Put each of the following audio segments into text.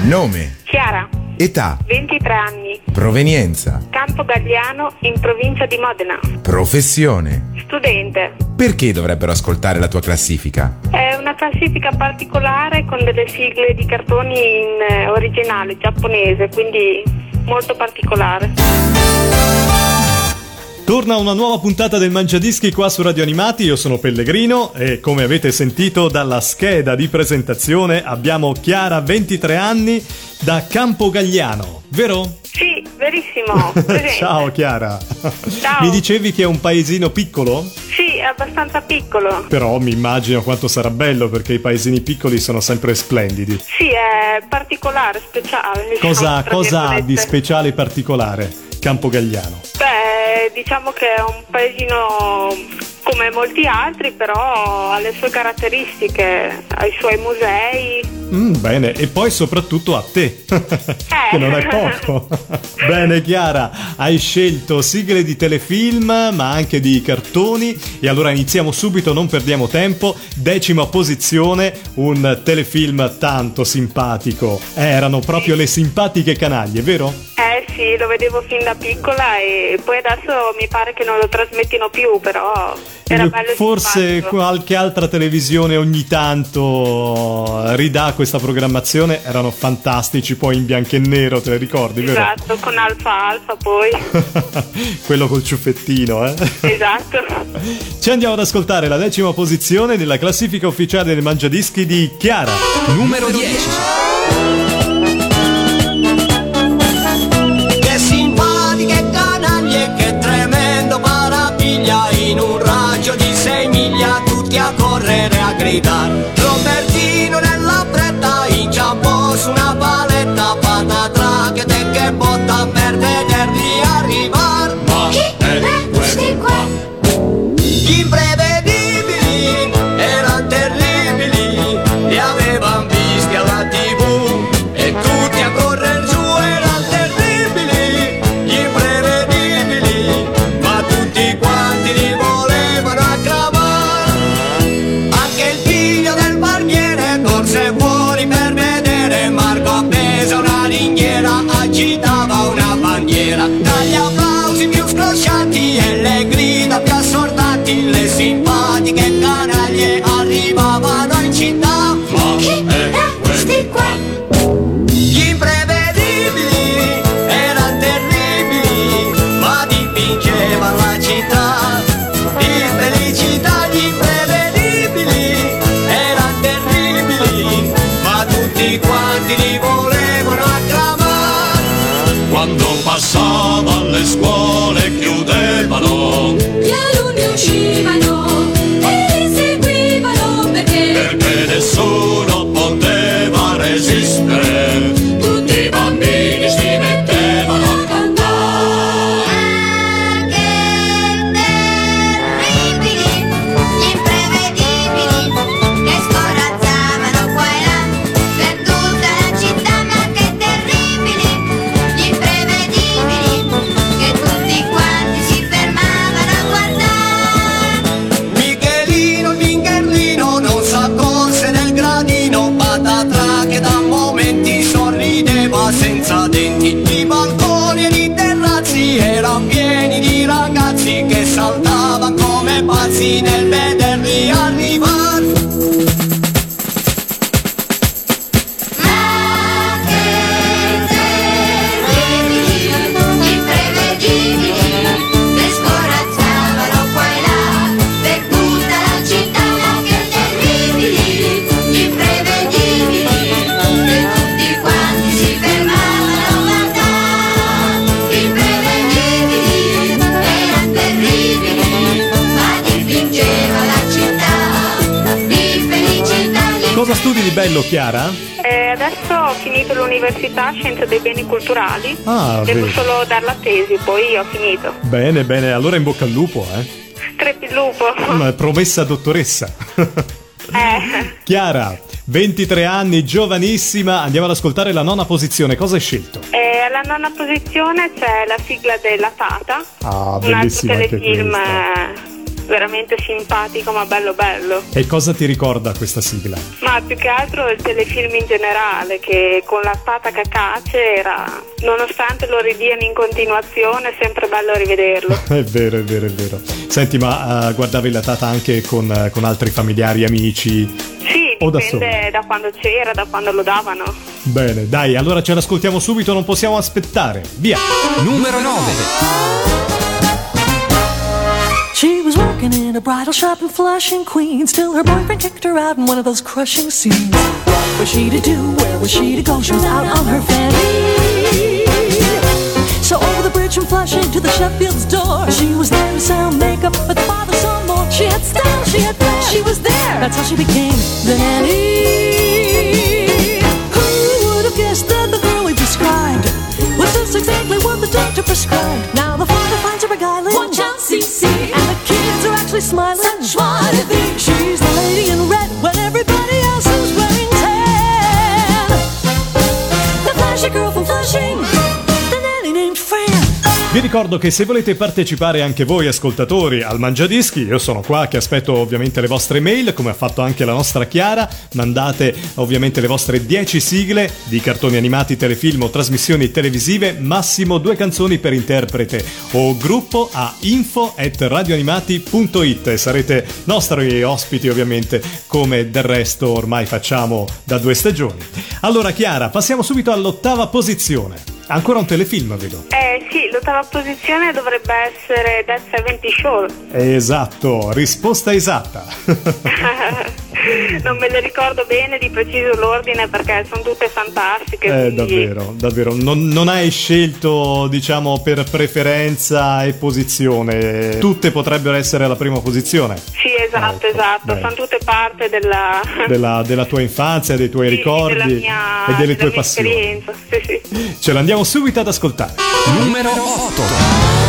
Nome, Chiara, età, 23 anni, provenienza, Campo Gagliano in provincia di Modena. professione. Studente. Perché dovrebbero ascoltare la tua classifica? È una classifica particolare con delle sigle di cartoni in eh, originale giapponese, quindi molto particolare. Torna una nuova puntata del Mangiadischi qua su Radio Animati, io sono Pellegrino e come avete sentito dalla scheda di presentazione abbiamo Chiara 23 anni da Campogagliano, vero? Sì, verissimo. Ciao Chiara. Ciao. Mi dicevi che è un paesino piccolo? Sì, è abbastanza piccolo. Però mi immagino quanto sarà bello perché i paesini piccoli sono sempre splendidi. Sì, è particolare, speciale. diciamo, Cosa, tra cosa ha di speciale e particolare Campogagliano? Diciamo che è un paesino come molti altri, però ha le sue caratteristiche, ha i suoi musei. Mm, bene, e poi soprattutto a te, che non è poco. bene, Chiara, hai scelto sigle di telefilm, ma anche di cartoni. E allora iniziamo subito, non perdiamo tempo. Decima posizione, un telefilm tanto simpatico. Erano proprio le simpatiche canaglie, vero? Eh sì, lo vedevo fin da piccola e poi adesso mi pare che non lo trasmettino più, però era bello Forse simpatico. qualche altra televisione ogni tanto ridà questa programmazione. Erano fantastici, poi in bianco e nero, te le ricordi, vero? Esatto, con Alfa Alfa poi. Quello col ciuffettino, eh? esatto. Ci andiamo ad ascoltare la decima posizione della classifica ufficiale del Mangiadischi di Chiara. Numero 10. Cosa studi di bello, Chiara? Eh, adesso ho finito l'università Scienze dei Beni Culturali. Ah, Devo vedi. solo dare la tesi, poi ho finito. Bene, bene, allora in bocca al lupo, eh. Tre Una promessa dottoressa. Eh, Chiara, 23 anni, giovanissima, andiamo ad ascoltare la nona posizione. Cosa hai scelto? eh, alla nona posizione c'è la sigla della Tata. Ah, un altro bellissima telefilm veramente simpatico ma bello bello. E cosa ti ricorda questa sigla? Ma più che altro il telefilm in generale che con la Tata cacace era, nonostante lo ridiano in continuazione, è sempre bello rivederlo. È vero, è vero, è vero. Senti, ma eh, guardavi la tata anche con, eh, con altri familiari, amici? Sì, O da dipende da quando c'era, da quando lo davano. Bene, dai, allora ce l'ascoltiamo subito, non possiamo aspettare. Via! Numero 9. She was working in a bridal shop in Flushing, Queens, till her boyfriend kicked her out in one of those crushing scenes. What was she to do? Where was she to go? She was out on her fanny. So over the bridge from Flushing to the Sheffield's door, she was there smiling. Ricordo che se volete partecipare anche voi ascoltatori al Mangiadischi, io sono qua che aspetto ovviamente le vostre mail, come ha fatto anche la nostra Chiara, mandate ovviamente le vostre 10 sigle di cartoni animati, telefilm o trasmissioni televisive, massimo due canzoni per interprete o gruppo a info at radioanimati.it e sarete nostri ospiti ovviamente come del resto ormai facciamo da due stagioni. Allora Chiara, passiamo subito all'ottava posizione. Ancora un telefilm, vedo. Eh sì, l'ottava posizione dovrebbe essere Death 70 Show. Esatto, risposta esatta. non me le ricordo bene di preciso l'ordine perché sono tutte fantastiche. Eh, quindi- davvero, davvero. Non, non hai scelto, diciamo, per preferenza e posizione. Tutte potrebbero essere alla prima posizione Sì, esatto, Ecco, esatto. Sono tutte parte della, della, della tua infanzia, dei tuoi sì, ricordi della mia, e delle tue passioni. Sì, sì. Ce l'andiamo subito ad ascoltare. Numero 8.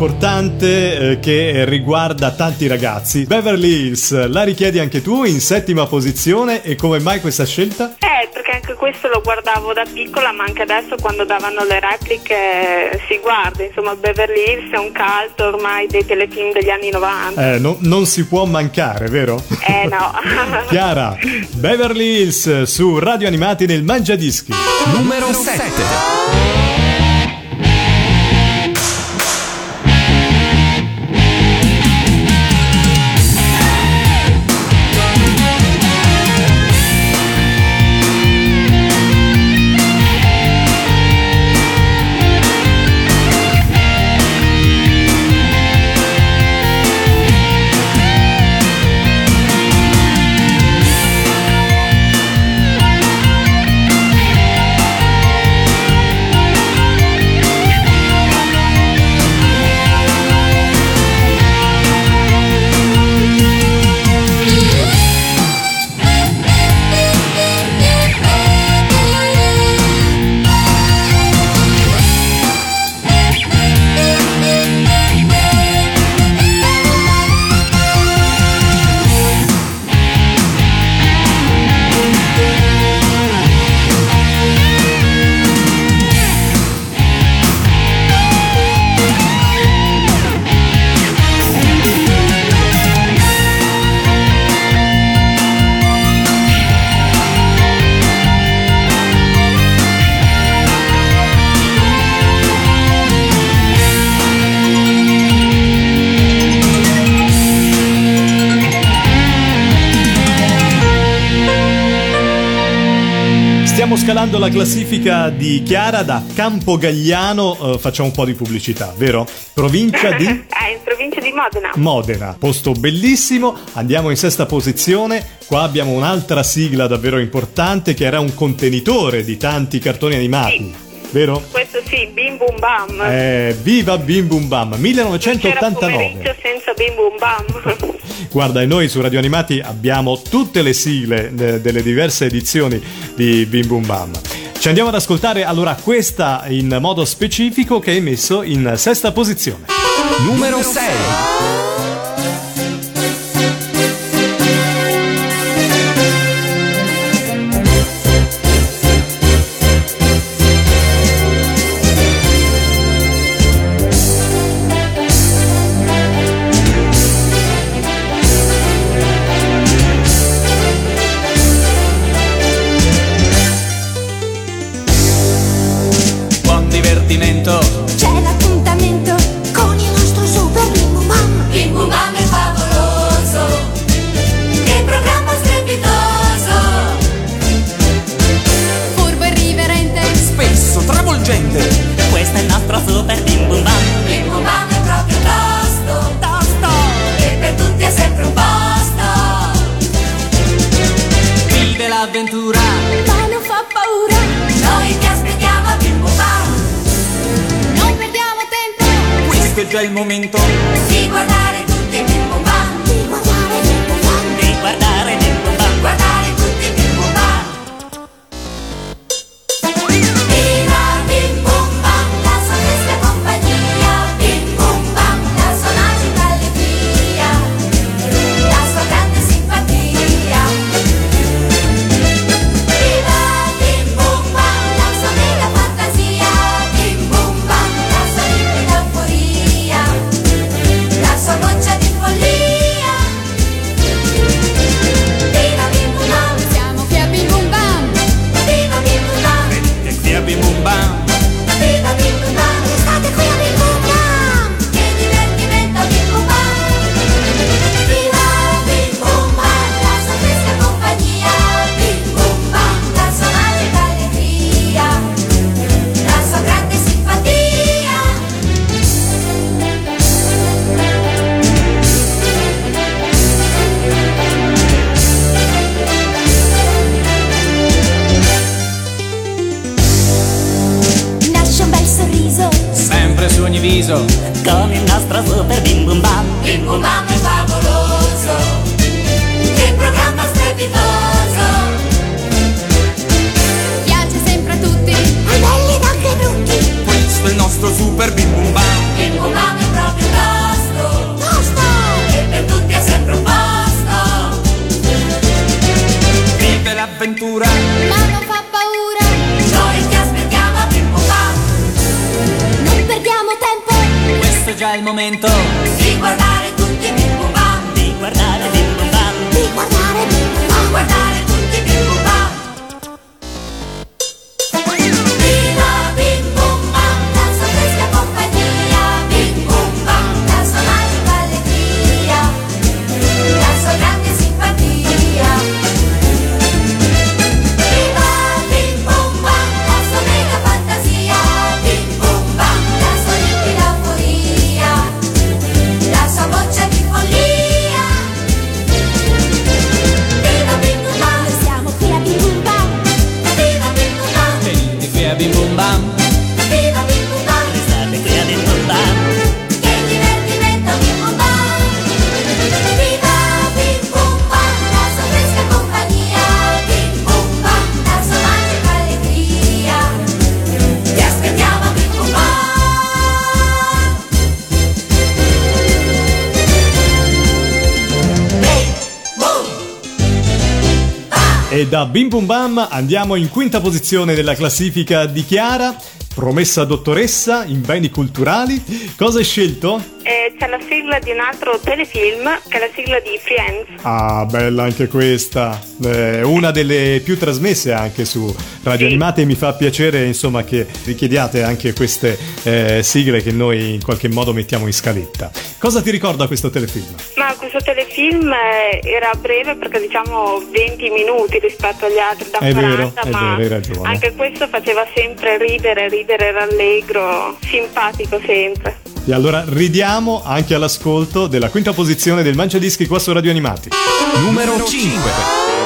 Importante eh, che riguarda tanti ragazzi. Beverly Hills, la richiedi anche tu in settima posizione e come mai questa scelta? Eh, perché anche questo lo guardavo da piccola, ma anche adesso quando davano le repliche eh, si guarda. Insomma, Beverly Hills è un cult ormai dei telefilm degli anni 90. Eh, no- non si può mancare, vero? Eh no. Chiara, Beverly Hills su Radio Animati nel Mangiadischi. Numero 7. Stiamo scalando la classifica di Chiara da Campogagliano, eh, facciamo un po' di pubblicità, vero? Provincia di? Eh, in provincia di Modena. Modena, posto bellissimo, andiamo in sesta posizione, qua abbiamo un'altra sigla davvero importante che era un contenitore di tanti cartoni animati, vero? Questo sì, Bim Bum Bam. Eh, viva Bim Bum Bam, C'era 1989. pomeriggio senza Bim Bum Bam. Guarda, e noi su Radio Animati abbiamo tutte le sigle delle diverse edizioni di Bim Bum Bam. Ci andiamo ad ascoltare allora questa in modo specifico che è messo in sesta posizione. Numero 6. Da Bim Bum Bam andiamo in quinta posizione della classifica di Chiara, promessa dottoressa in beni culturali. Cosa hai scelto? E c'è la sigla di un altro telefilm che è la sigla di Friends. Ah, bella anche questa. Eh, una delle più trasmesse anche su Radio Sì. Animate mi fa piacere insomma che richiediate anche queste eh, sigle che noi in qualche modo mettiamo in scaletta. Cosa ti ricorda questo telefilm? Questo telefilm eh, era breve perché diciamo 20 minuti rispetto agli altri da È 40, vero, è ma vero, anche questo faceva sempre ridere, ridere rallegro, simpatico sempre. E allora ridiamo anche all'ascolto della quinta posizione del Mangiadischi qua su Radio Animati. Numero 5.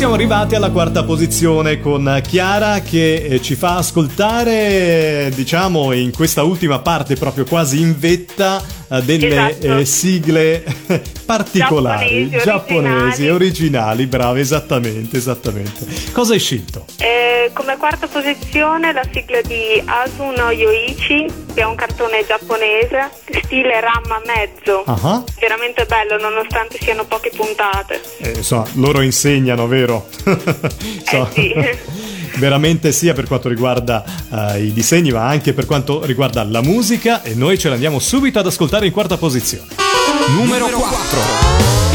siamo arrivati alla quarta posizione con Chiara che eh, ci fa ascoltare, diciamo, in questa ultima parte proprio quasi in vetta eh, delle eh, esatto. eh, sigle particolari, giapponesi, giapponesi originali. originali. brave, esattamente, esattamente. Cosa hai scelto? Eh, come quarta posizione la sigla di Asuno Yoichi, che è un cartone giapponese, stile ramma mezzo, uh-huh. veramente bello nonostante siano poche puntate. Eh, insomma, loro insegnano, vero? so. Eh sì veramente sia per quanto riguarda uh, i disegni ma anche per quanto riguarda la musica e noi ce l'andiamo subito ad ascoltare in quarta posizione. Numero 4.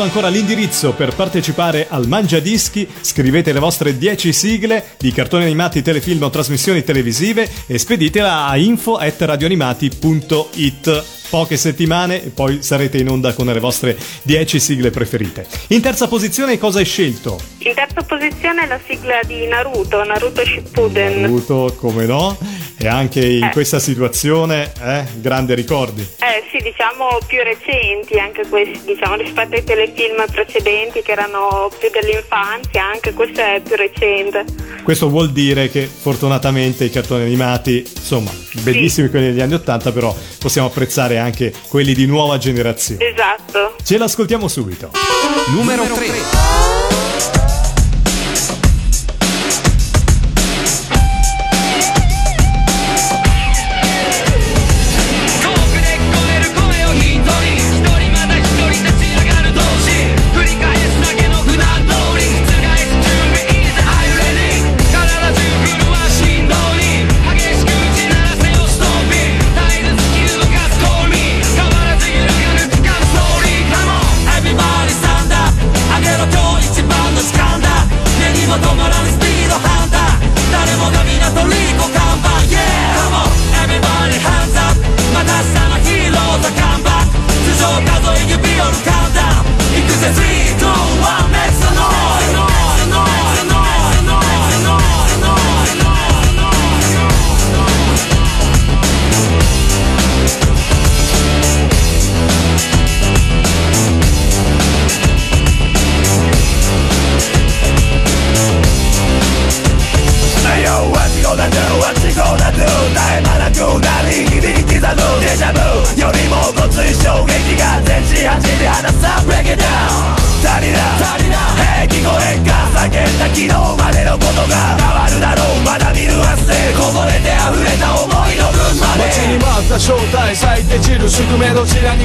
ricordo ancora l'indirizzo per partecipare al Mangia Dischi, scrivete le vostre 10 sigle di cartoni animati, telefilm o trasmissioni televisive e speditela a info@radioanimati.it poche settimane e poi sarete in onda con le vostre 10 sigle preferite. In terza posizione cosa hai scelto? In terza posizione la sigla di Naruto, Naruto Shippuden. Naruto, come no? E anche in eh. questa situazione, eh, grandi ricordi. Eh sì, diciamo più recenti anche questi, diciamo rispetto ai telefilm precedenti che erano più dell'infanzia, anche questo è più recente. Questo vuol dire che fortunatamente i cartoni animati, insomma, bellissimi sì. quelli degli anni 80, però possiamo apprezzare anche quelli di nuova generazione. Esatto. Ce l'ascoltiamo subito. Numero, Numero 3. 3.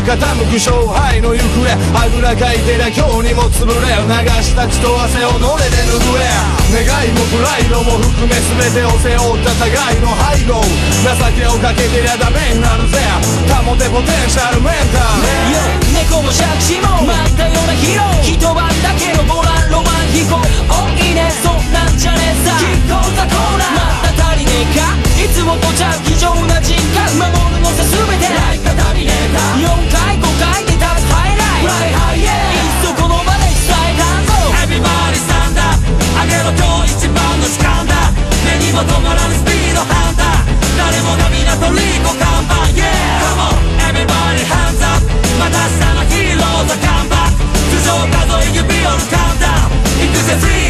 傾く勝敗の行方。あぐらかいてりゃ今日にも潰れ流した血と汗をのれで拭え。願いもプライドも含め全てを背負った互いの背後。情けをかけてりゃダメになるぜ。保てポテンシャルメンタル。Yo 猫も借子も。待ったようなヒーロ。ー一晩だけのボランロマン飛行。おいいねなんじゃねえさ。キッコーザコーナー。また足りねえか？いつもとちゃう非常な人格。守るのさ全て。ライカタビネーター4回5回で立つハイライトライハイエーいっそこの場で伝えたんぞ。Everybody stand up 上げろ今日一番の時間だ目にも止まらぬスピードハンター。誰もが港リコ看板 Yeah Come on everybody hands up また明日のヒーローズカムバック頭上数え指折るカウンダウン行くぜ3、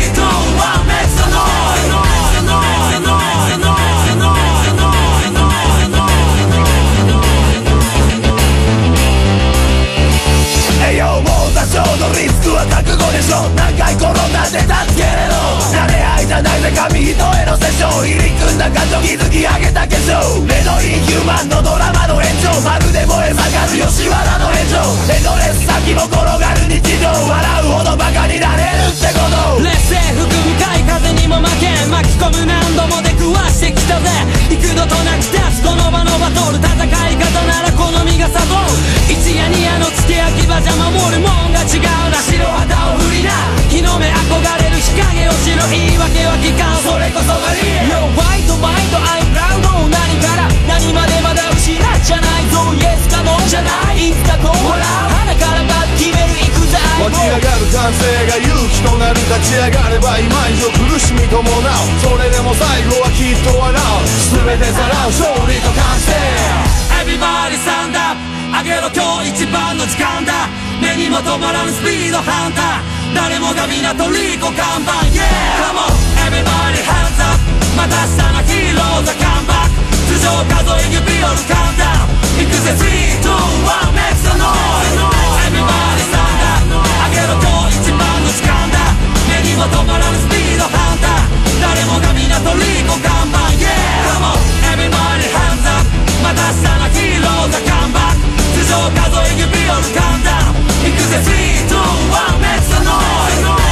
重のセッション入り組んだ感情築き上げた化粧レドリーヒューマンのドラマの延長まるで燃え盛る吉原の炎上。エドレス先も転がる日常。笑うほどバカになれるってこと。劣勢吹く深い風にも負け。巻き込む何度も出くわしてきたぜ幾度となく立つこの場のバトル戦い方なら好みが悟る一夜二夜の付け焼き場じゃ守るもんが違うな。白旗を振りな日の目憧れる日陰を知る言い訳は聞かん。それこそがリエ Yo ファイトファイト I'm proud 何から？何までまだ失っちゃないぞ。Yes か No じゃない。いつかこう笑う鼻からバッ決める行くぜ。湧き上がる感性が勇気となる立ち上がれば今以上苦しみ伴うそれでも最後はきっと笑う。全てさらう勝利と完成。Everybody stand up 上げろ今日一番の時間だ。目にも止まらぬスピードハンター。誰もが港リコ看板。Yeah Come on Everybody hands up また明日のヒーローズカムバック。頭上数え指折るカウンダウン行くぜ。3、2、1 Make some noise Everybody stand up 上げろ今日一番の時間だ。目にも止まらぬスピードハンター。誰もが港リコ看板。また明日ヒーローがカバック。頭上数え指を掴んだ。行くぜ。3、2、1、メッツのノイ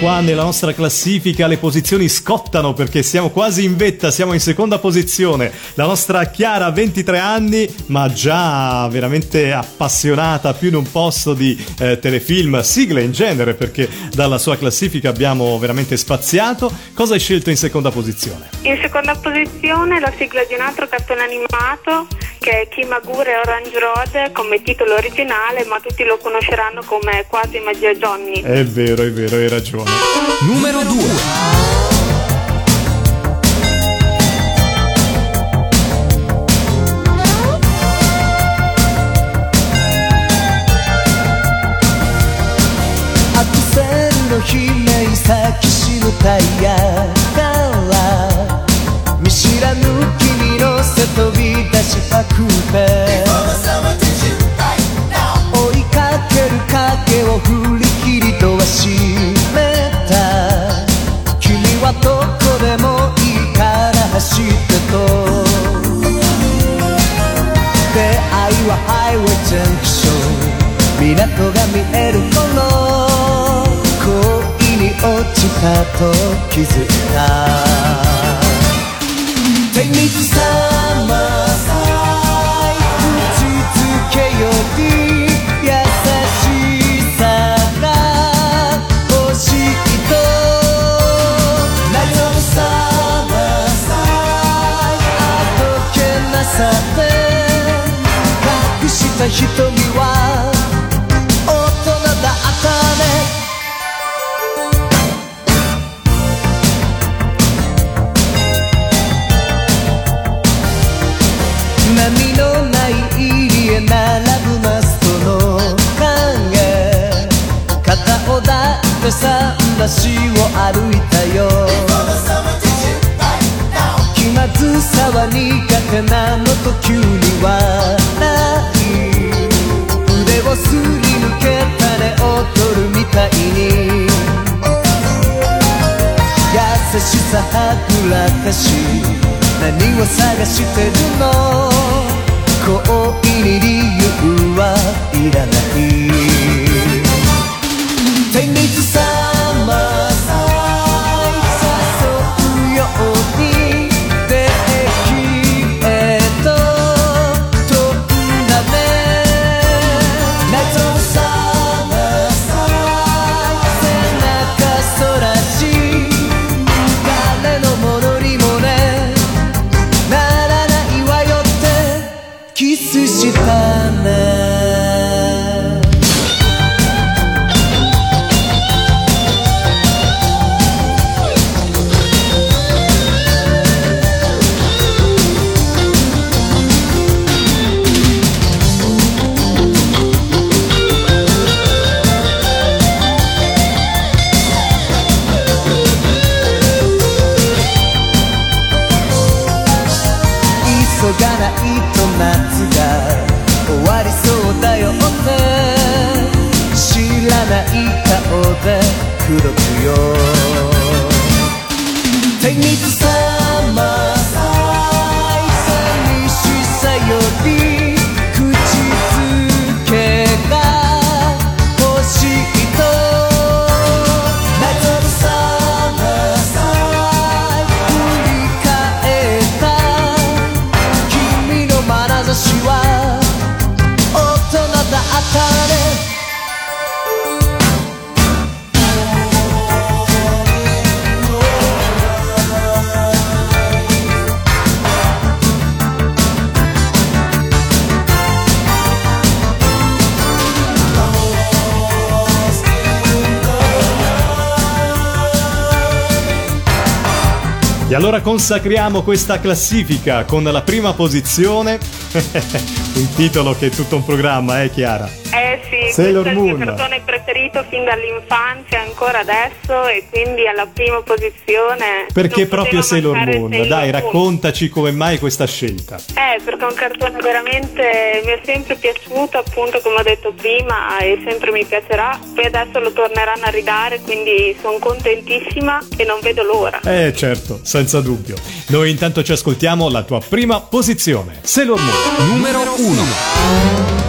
qua nella nostra classifica le posizioni scottano perché siamo quasi in vetta, siamo in seconda posizione. La nostra Chiara ha 23 anni, ma già veramente appassionata più in un posto di eh, telefilm, sigle in genere, perché dalla sua classifica abbiamo veramente spaziato. Cosa hai scelto in seconda posizione? In seconda posizione la sigla di un altro cartone animato che è Kimagure Orange Road come titolo originale, ma tutti lo conosceranno come Quasi Magia Johnny. È vero, è vero, hai ragione. Numero 2.アクセルの悲鳴先しのタイヤ と気づいた。Take me to summer 打ちつけより優しさが欲しいと Night of summer あどけなさで隠した瞳桟橋を歩いたよ。気まずさは苦手なのと急に笑い腕をすり抜けたね踊るみたいに。優しさはぐらかし何を探してるの？恋に理由はいらない。Take me to allora consacriamo questa classifica con la prima posizione. un titolo che è tutto un programma, eh Chiara? Eh sì, Sailor questo è il mio Moon. cartone preferito fin dall'infanzia, ancora adesso, e quindi alla prima posizione. Perché proprio Sailor Moon? Sailor Dai, Moon. raccontaci come mai questa scelta. Eh, perché è un cartone veramente mi è sempre piaciuto, appunto come ho detto prima, e sempre mi piacerà. Poi adesso lo torneranno a ridare, quindi sono contentissima e non vedo l'ora. Eh certo, senza dubbio. Noi intanto ci ascoltiamo la tua prima posizione. Sailor Moon. Numero 1.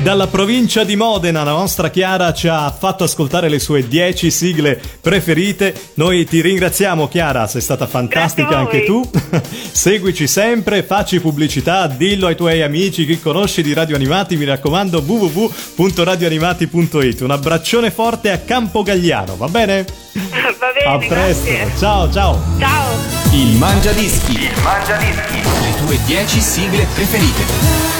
E dalla provincia di Modena la nostra Chiara ci ha fatto ascoltare le sue 10 sigle preferite. Noi ti ringraziamo Chiara, sei stata fantastica anche tu. Seguici sempre, facci pubblicità, dillo ai tuoi amici, chi conosci di Radio Animati, mi raccomando www.radioanimati.it. Un abbraccione forte a Campo Gagliano, va bene? Va bene, A presto, grazie. ciao ciao. Ciao. Il Mangia Dischi. Il Mangia Dischi. Le tue 10 sigle preferite.